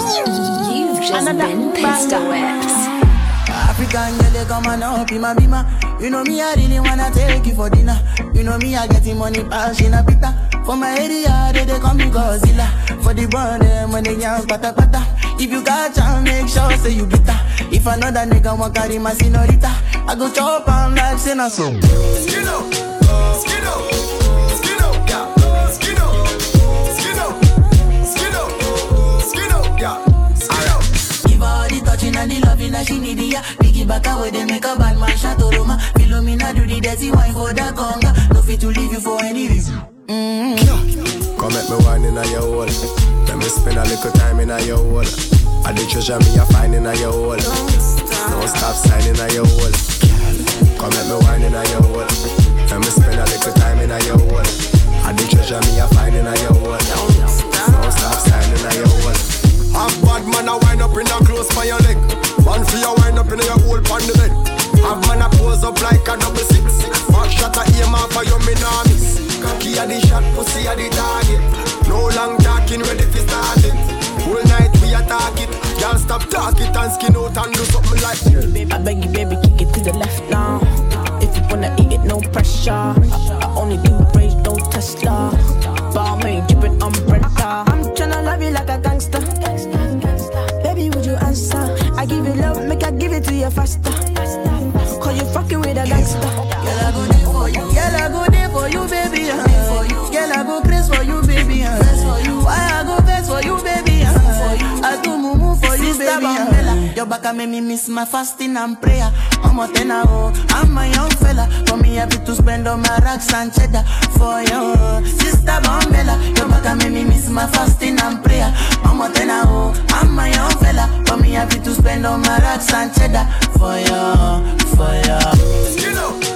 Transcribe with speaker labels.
Speaker 1: spin pistol whips.
Speaker 2: African girl, they come and up in my bima. You know me, I really wanna take you for dinner. You know me, I getting money, pass in a pita. For my area, they, they call me Godzilla. For the burn, them eh, when they young, pata pata. If you got chance, make sure say you bitter. If another nigga want carry my senorita, I go chop on like sin or so.
Speaker 3: Skin up,
Speaker 2: and the loving that she need, yeah. Piggy back away, they make a bad man shot Roma. Philomena do the dirty wine for the conga. No fit to leave you for any reason. Mm-hmm.
Speaker 3: Come make me wine in a your hole. Let me spend a little time in a your hole. I the treasure me a find in a your hole. Don't stop signing a your hole. Come make me wine in a your hole on the bed. Have man a pose up like a double six. Back shot a aim off for your me nah miss. Cocky a the shot, pussy a the target. No long talking, ready for start it. Whole night we attack it. Y'all stop talking and skin out and do something like
Speaker 4: I beg you, baby, I give it to you faster. Cause you fucking with a gangster.
Speaker 2: Girl, I go there for you. Girl, I go there for you, baby. Uh. Girl, I go crazy for you, baby. Uh. Why I go vex for you, baby? Uh. I do mumu for you, baby. Uh. Your back make me miss my fasting and prayer. I'm a tenor, oh, I'm a young fella. For me, happy to spend all my racks and cheddar for you, sister Bambella. Your back make me miss my fasting no matter, my rats and for you, for you.